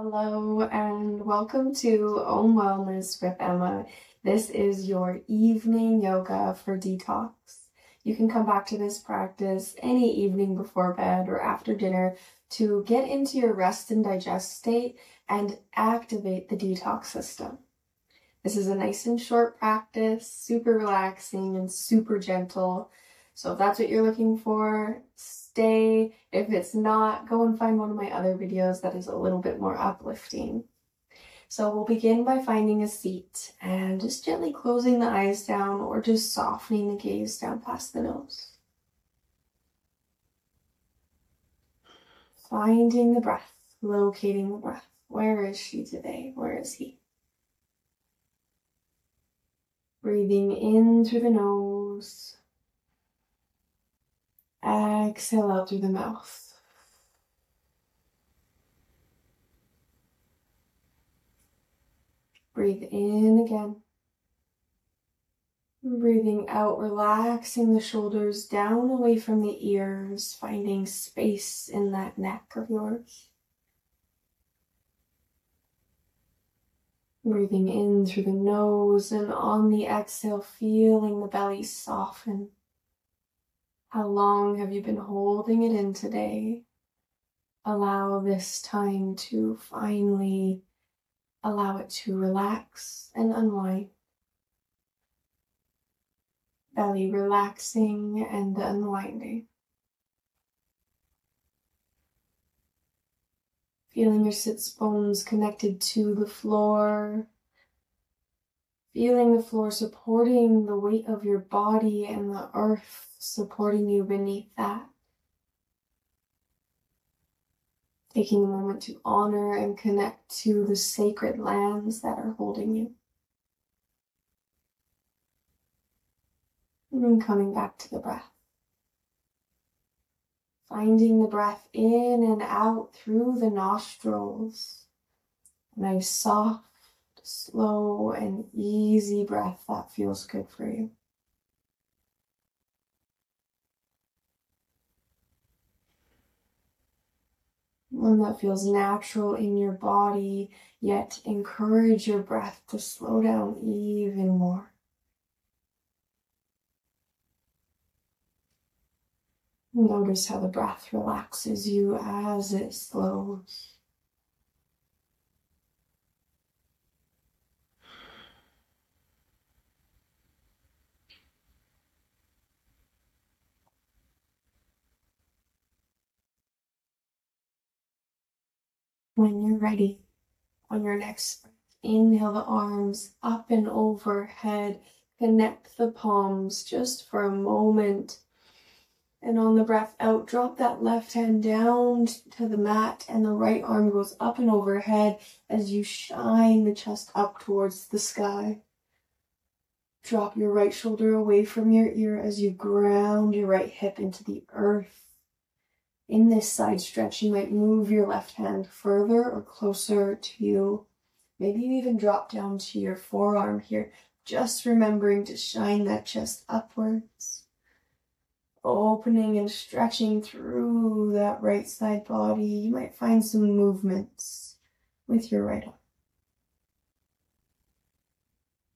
Hello and welcome to Om Wellness with Emma. This is your evening yoga for detox. You can come back to this practice any evening before bed or after dinner to get into your rest and digest state and activate the detox system. This is a nice and short practice, super relaxing and super gentle. So if that's what you're looking for, stay. If it's not, go and find one of my other videos that is a little bit more uplifting. So we'll begin by finding a seat and just gently closing the eyes down or just softening the gaze down past the nose. Finding the breath, locating the breath. Where is she today? Where is he? Breathing in through the nose Exhale out through the mouth. Breathe in again. Breathing out, relaxing the shoulders down away from the ears, finding space in that neck of yours. Breathing in through the nose and on the exhale, feeling the belly soften. How long have you been holding it in today? Allow this time to finally allow it to relax and unwind. Belly relaxing and unwinding. Feeling your sits bones connected to the floor, Feeling the floor supporting the weight of your body and the earth supporting you beneath that. Taking a moment to honor and connect to the sacred lands that are holding you. And then coming back to the breath. Finding the breath in and out through the nostrils. Nice soft slow and easy breath that feels good for you. One that feels natural in your body, yet encourage your breath to slow down even more. Notice how the breath relaxes you as it slows. When you're ready, on your next inhale the arms up and overhead. Connect the palms just for a moment. And on the breath out, drop that left hand down to the mat and the right arm goes up and overhead as you shine the chest up towards the sky. Drop your right shoulder away from your ear as you ground your right hip into the earth. In this side stretch, you might move your left hand further or closer to you. Maybe you even drop down to your forearm here, just remembering to shine that chest upwards. Opening and stretching through that right side body. You might find some movements with your right arm.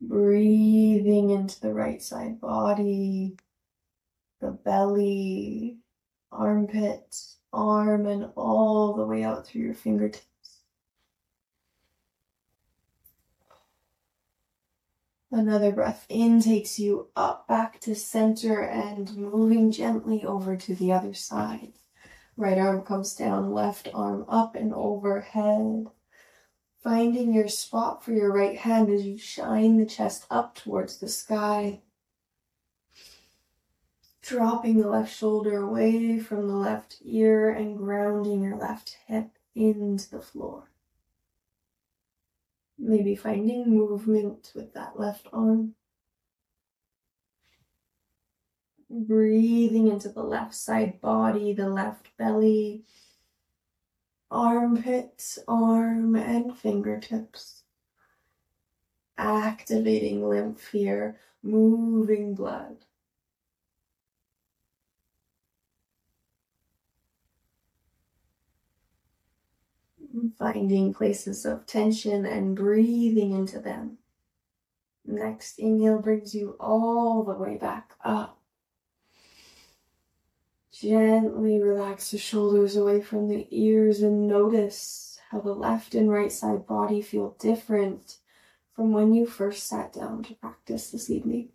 Breathing into the right side body, the belly, armpit, arm, and all the way out through your fingertips. Another breath in takes you up back to center and moving gently over to the other side. Right arm comes down, left arm up and overhead. Finding your spot for your right hand as you shine the chest up towards the sky dropping the left shoulder away from the left ear and grounding your left hip into the floor. Maybe finding movement with that left arm. Breathing into the left side body, the left belly, armpits, arm, and fingertips. Activating lymph here, moving blood. Finding places of tension and breathing into them. Next inhale brings you all the way back up. Gently relax the shoulders away from the ears and notice how the left and right side body feel different from when you first sat down to practice this evening.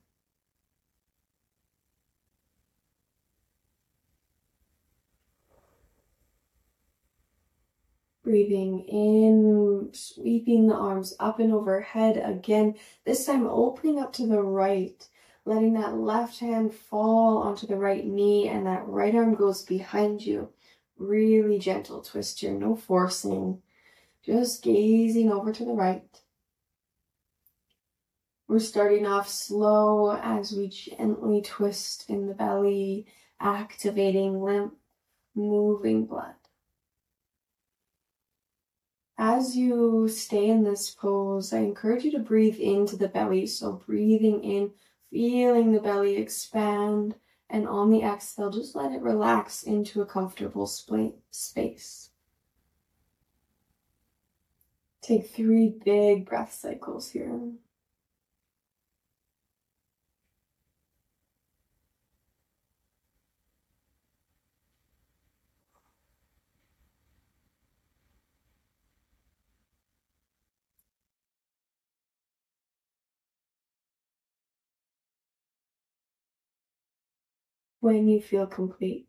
Breathing in, sweeping the arms up and overhead again. This time opening up to the right, letting that left hand fall onto the right knee and that right arm goes behind you. Really gentle twist here, no forcing. Just gazing over to the right. We're starting off slow as we gently twist in the belly, activating lymph, moving blood. As you stay in this pose, I encourage you to breathe into the belly. So breathing in, feeling the belly expand, and on the exhale, just let it relax into a comfortable space. Take three big breath cycles here. When you feel complete.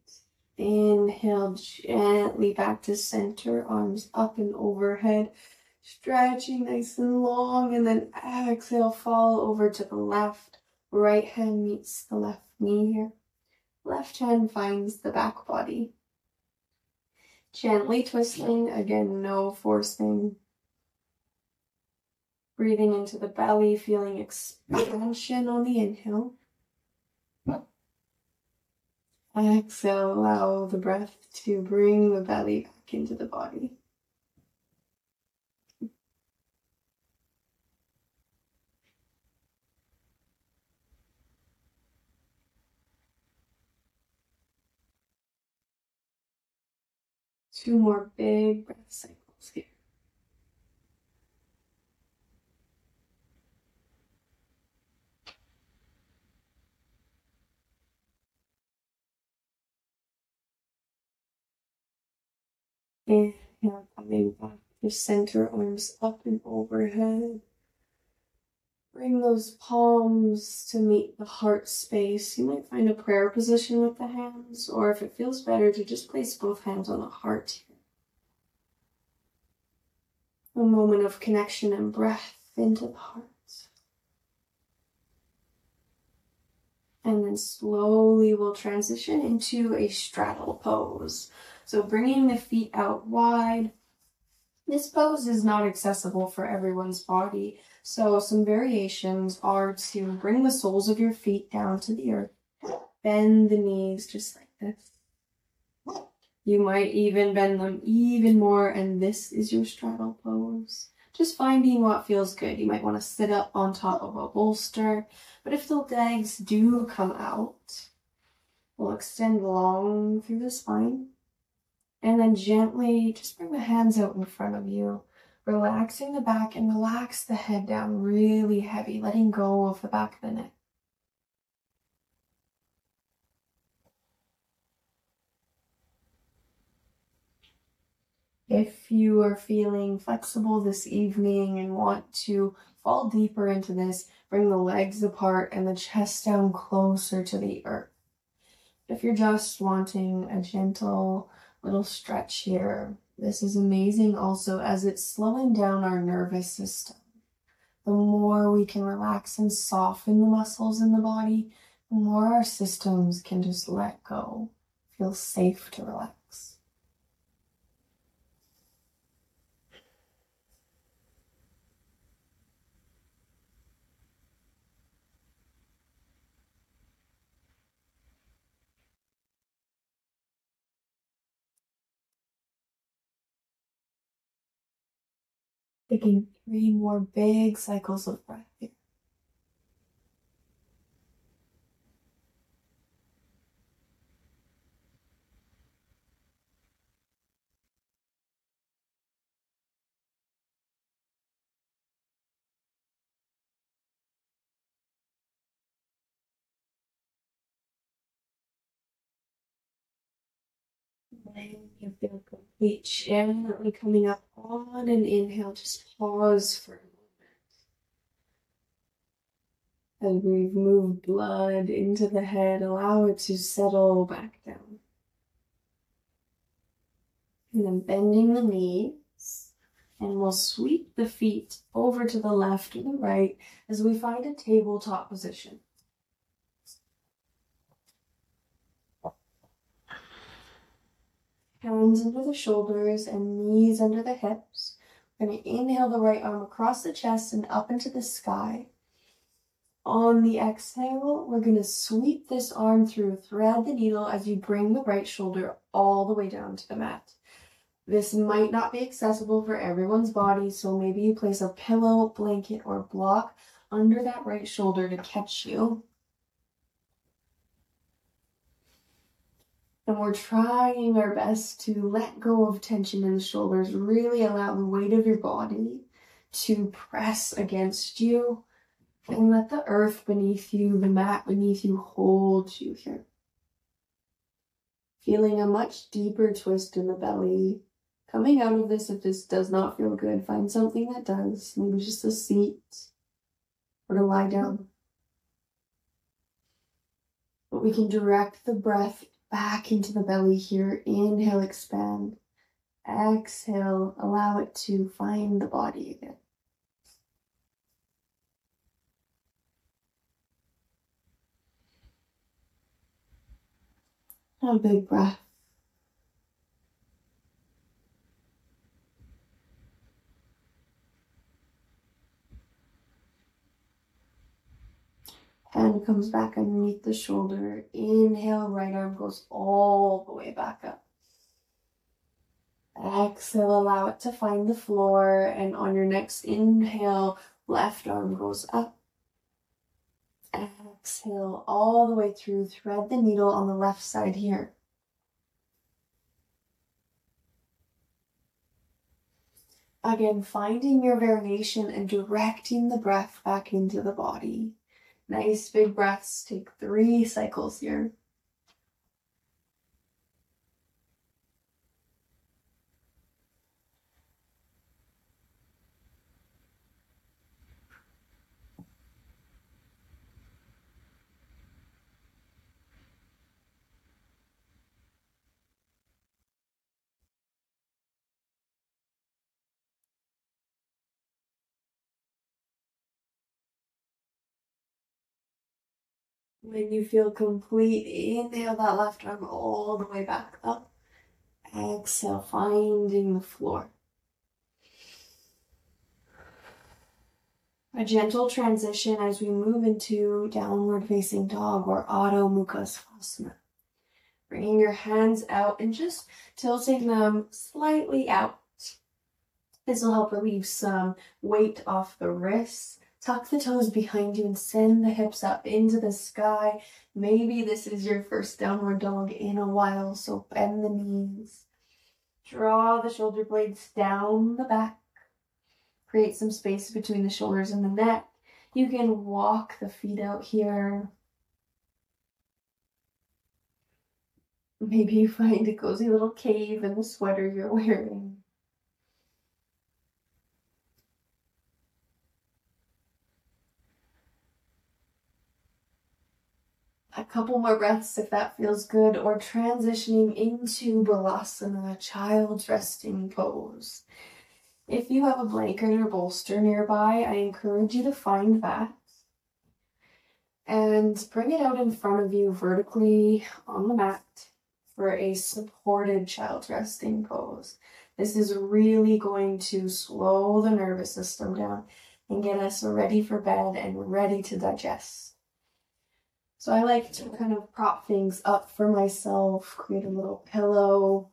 Inhale gently back to center, arms up and overhead, stretching nice and long, and then exhale, fall over to the left. Right hand meets the left knee here. Left hand finds the back body. Gently twisting, again, no forcing. Breathing into the belly, feeling expansion on the inhale. Exhale, allow the breath to bring the belly back into the body. Two more big breath cycles here. Inhale, coming back to center, arms up and overhead. Bring those palms to meet the heart space. You might find a prayer position with the hands, or if it feels better, to just place both hands on the heart. A moment of connection and breath into the heart. And then slowly we'll transition into a straddle pose. So bringing the feet out wide. This pose is not accessible for everyone's body. So some variations are to bring the soles of your feet down to the earth. Bend the knees just like this. You might even bend them even more and this is your straddle pose. Just finding what feels good. You might want to sit up on top of a bolster. But if the legs do come out, we'll extend long through the spine. And then gently just bring the hands out in front of you, relaxing the back and relax the head down really heavy, letting go of the back of the neck. If you are feeling flexible this evening and want to fall deeper into this, bring the legs apart and the chest down closer to the earth. If you're just wanting a gentle little stretch here. This is amazing also as it's slowing down our nervous system. The more we can relax and soften the muscles in the body, the more our systems can just let go, feel safe to relax. Taking three more big cycles of breath here. you feel complete, gently coming up on an inhale, just pause for a moment. As we've moved blood into the head, allow it to settle back down. And then bending the knees, and we'll sweep the feet over to the left or the right as we find a tabletop position. Hands under the shoulders and knees under the hips. We're going to inhale the right arm across the chest and up into the sky. On the exhale, we're going to sweep this arm through, thread the needle as you bring the right shoulder all the way down to the mat. This might not be accessible for everyone's body, so maybe you place a pillow, blanket, or block under that right shoulder to catch you. And we're trying our best to let go of tension in the shoulders, really allow the weight of your body to press against you and let the earth beneath you, the mat beneath you hold you here. Feeling a much deeper twist in the belly. Coming out of this, if this does not feel good, find something that does. Maybe just a seat or to lie down. But we can direct the breath back into the belly here. Inhale, expand. Exhale, allow it to find the body again. A big breath. Hand comes back underneath the shoulder. Inhale, right arm goes all the way back up. Exhale, allow it to find the floor. And on your next inhale, left arm goes up. Exhale all the way through. Thread the needle on the left side here. Again, finding your variation and directing the breath back into the body. Nice big breaths. Take three cycles here. When you feel complete, inhale that left arm all the way back up. Exhale, finding the floor. A gentle transition as we move into downward facing dog or Adho Mukha Svanasana. Bringing your hands out and just tilting them slightly out. This will help relieve some weight off the wrists Tuck the toes behind you and send the hips up into the sky. Maybe this is your first downward dog in a while, so bend the knees. Draw the shoulder blades down the back. Create some space between the shoulders and the neck. You can walk the feet out here. Maybe you find a cozy little cave in the sweater you're wearing. a couple more breaths if that feels good, or transitioning into Balasana, child's resting pose. If you have a blanket or bolster nearby, I encourage you to find that and bring it out in front of you vertically on the mat for a supported child's resting pose. This is really going to slow the nervous system down and get us ready for bed and ready to digest. So I like to kind of prop things up for myself, create a little pillow.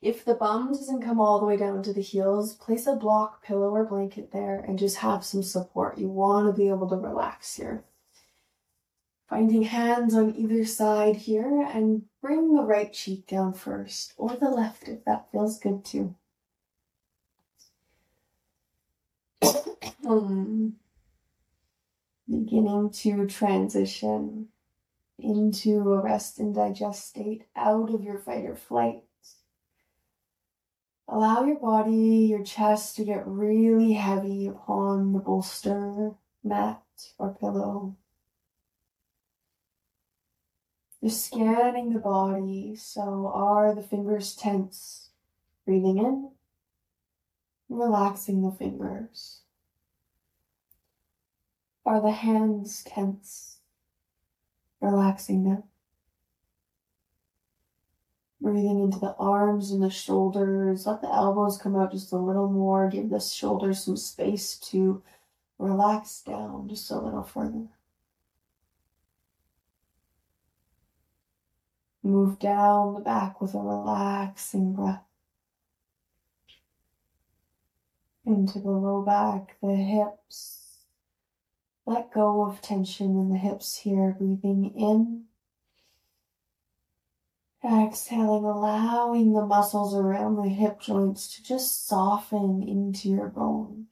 If the bum doesn't come all the way down to the heels, place a block pillow or blanket there and just have some support. You want to be able to relax here. Finding hands on either side here and bring the right cheek down first or the left if that feels good too. um, beginning to transition into a rest and digest state out of your fight or flight. Allow your body, your chest to get really heavy upon the bolster, mat, or pillow. Just scanning the body. So are the fingers tense? Breathing in, relaxing the fingers. Are the hands tense? Relaxing them. Breathing into the arms and the shoulders. Let the elbows come out just a little more. Give the shoulders some space to relax down just a little further. Move down the back with a relaxing breath. Into the low back, the hips. Let go of tension in the hips here. Breathing in. Exhaling, allowing the muscles around the hip joints to just soften into your bones.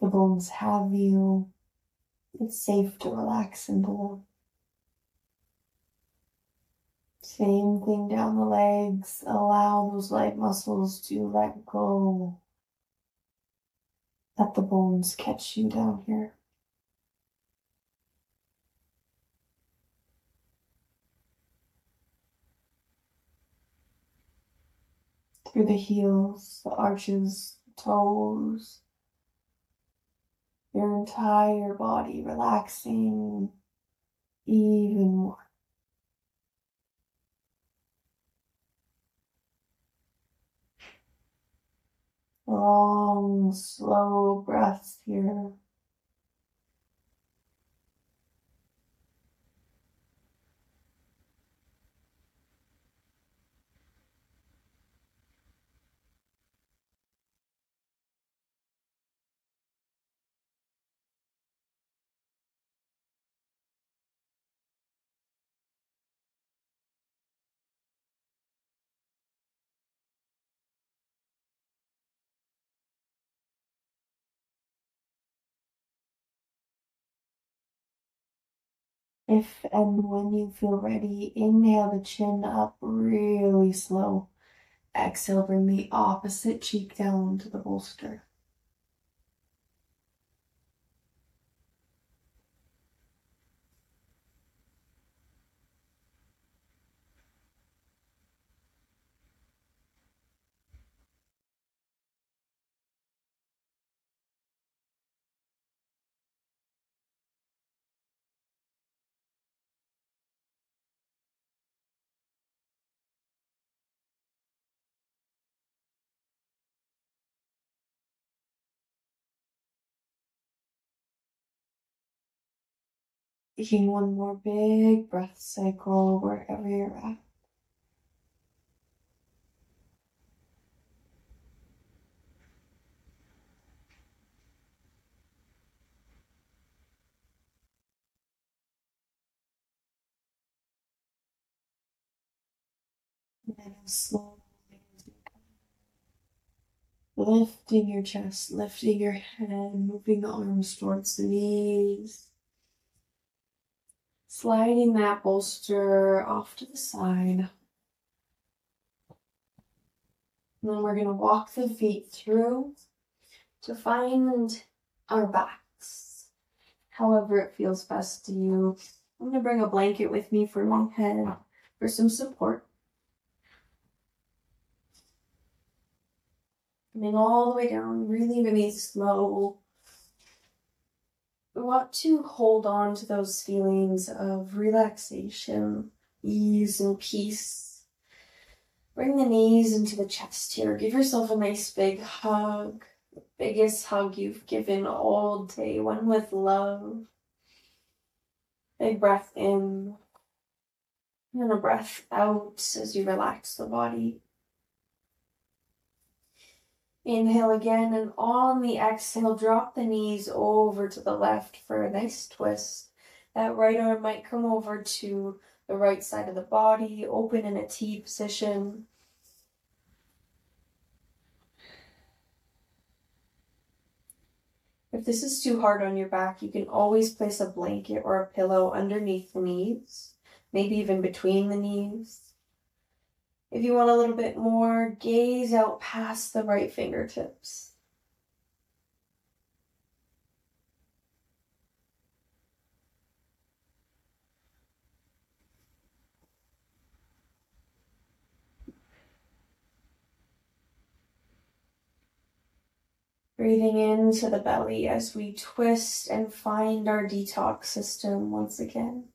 The bones have you. It's safe to relax into them. Same thing down the legs. Allow those leg muscles to let go. Let the bones catch you down here. Through the heels, the arches, the toes, your entire body relaxing even more. Long, slow breaths here. If and when you feel ready, inhale the chin up really slow. Exhale, bring the opposite cheek down to the bolster. Taking one more big breath cycle wherever you're at. And slowly lifting your chest, lifting your head, moving the arms towards the knees sliding that bolster off to the side. And then we're going to walk the feet through to find our backs, however it feels best to you. I'm going to bring a blanket with me for my head for some support. Coming all the way down, really, really slow want to hold on to those feelings of relaxation, ease, and peace. Bring the knees into the chest here. Give yourself a nice big hug. The biggest hug you've given all day, one with love. Big breath in and a breath out as you relax the body. Inhale again, and on the exhale, drop the knees over to the left for a nice twist. That right arm might come over to the right side of the body, open in a T position. If this is too hard on your back, you can always place a blanket or a pillow underneath the knees maybe even between the knees. If you want a little bit more, gaze out past the right fingertips. Breathing into the belly as we twist and find our detox system once again.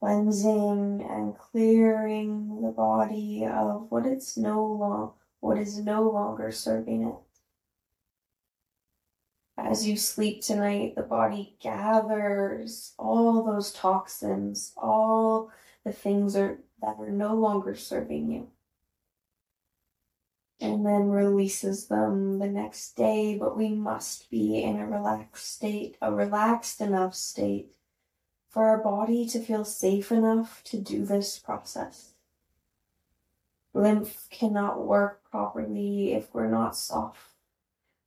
Cleansing and clearing the body of what it's no long, what is no longer serving it. As you sleep tonight, the body gathers all those toxins, all the things are, that are no longer serving you and then releases them the next day, but we must be in a relaxed state, a relaxed enough state for our body to feel safe enough to do this process. Lymph cannot work properly if we're not soft.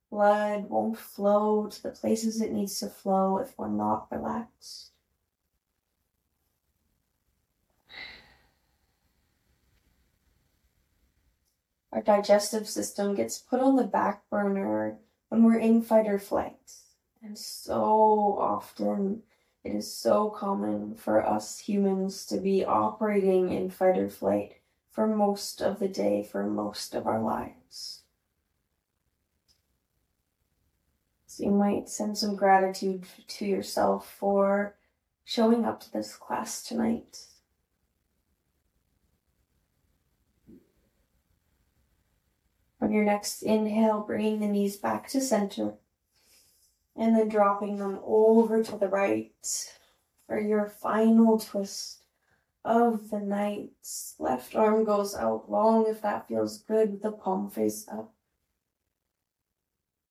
Blood won't flow to the places it needs to flow if we're not relaxed. Our digestive system gets put on the back burner when we're in fight or flight. And so often it is so common for us humans to be operating in fight or flight for most of the day, for most of our lives. So you might send some gratitude to yourself for showing up to this class tonight. On your next inhale, bringing the knees back to center and then dropping them over to the right for your final twist of the night. Left arm goes out long if that feels good with the palm face up.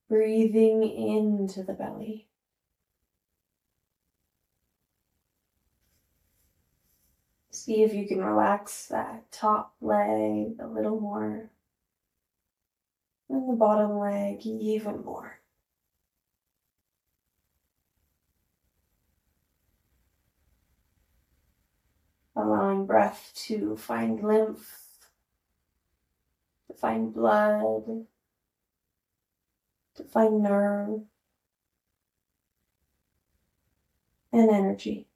Breathing into the belly. See if you can relax that top leg a little more and the bottom leg even more. Allowing breath to find lymph, to find blood, to find nerve and energy.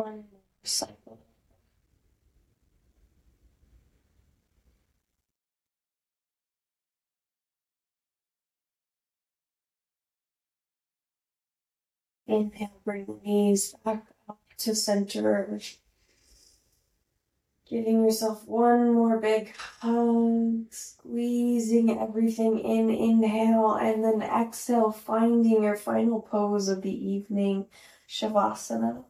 One more cycle. Inhale, bring the knees back up to center. Giving yourself one more big hug, squeezing everything in. Inhale, and then exhale, finding your final pose of the evening, Shavasana.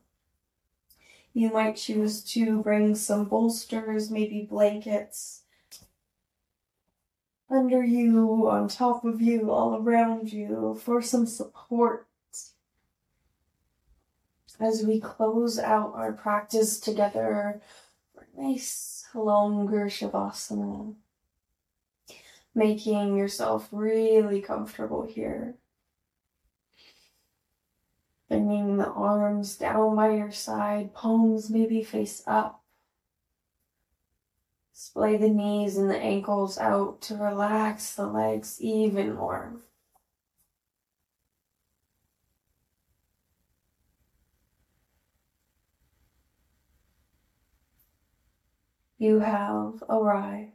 You might choose to bring some bolsters, maybe blankets under you, on top of you, all around you for some support as we close out our practice together for a nice longer Shavasana. Making yourself really comfortable here. Bringing the arms down by your side, palms maybe face up. Splay the knees and the ankles out to relax the legs even more. You have arrived.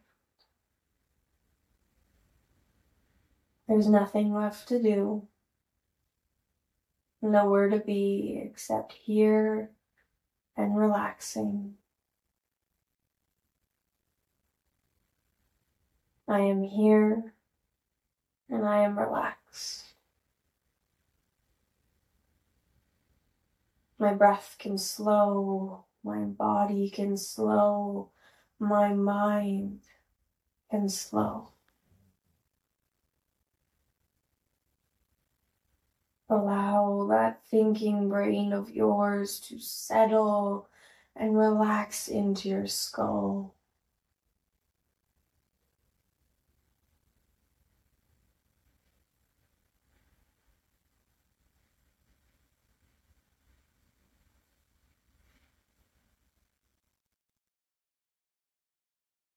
There's nothing left to do. Nowhere to be except here and relaxing. I am here and I am relaxed. My breath can slow, my body can slow, my mind can slow. Allow that thinking brain of yours to settle and relax into your skull.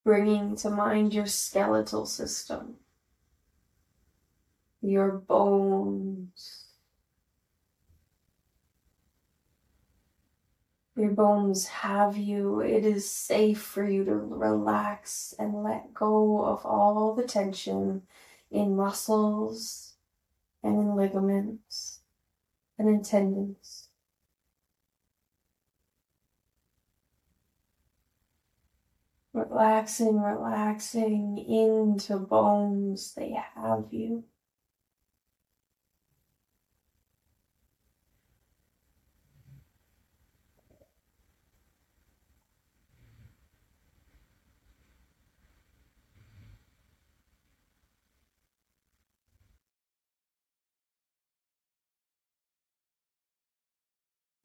Bringing to mind your skeletal system, your bones, Your bones have you. It is safe for you to relax and let go of all the tension in muscles and in ligaments and in tendons. Relaxing, relaxing into bones, they have you.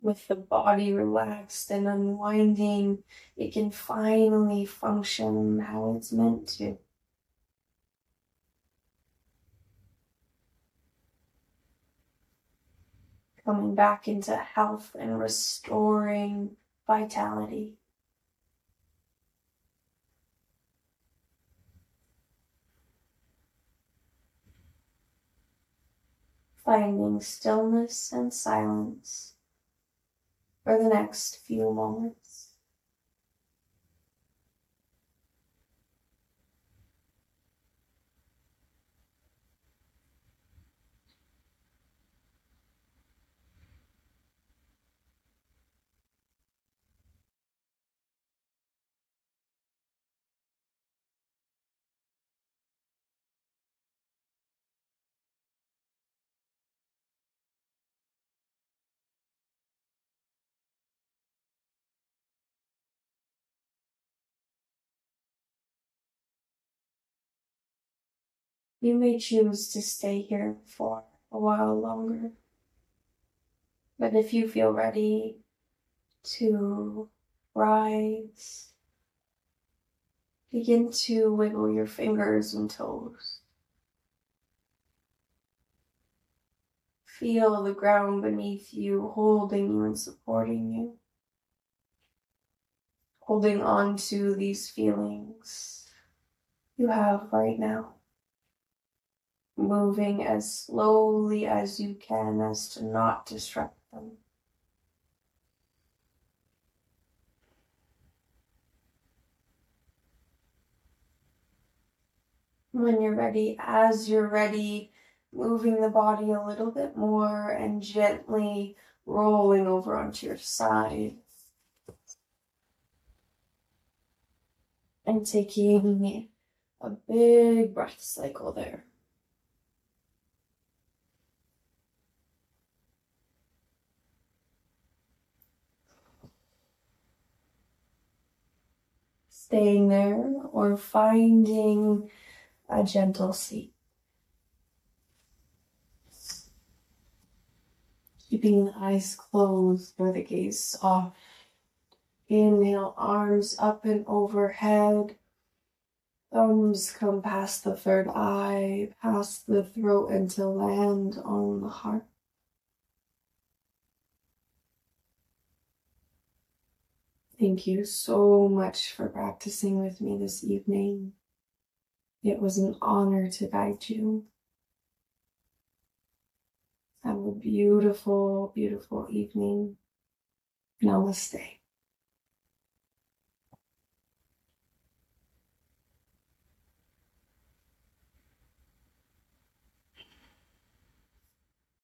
With the body relaxed and unwinding, it can finally function how it's meant to. Coming back into health and restoring vitality. Finding stillness and silence for the next few moments. You may choose to stay here for a while longer. But if you feel ready to rise, begin to wiggle your fingers and toes. Feel the ground beneath you holding you and supporting you. Holding on to these feelings you have right now moving as slowly as you can as to not disrupt them. When you're ready, as you're ready, moving the body a little bit more and gently rolling over onto your side. And taking a big breath cycle there. Staying there or finding a gentle seat. Keeping the eyes closed or the gaze soft. Inhale, arms up and overhead. Thumbs come past the third eye, past the throat, and to land on the heart. Thank you so much for practicing with me this evening. It was an honor to guide you. Have a beautiful, beautiful evening. Namaste.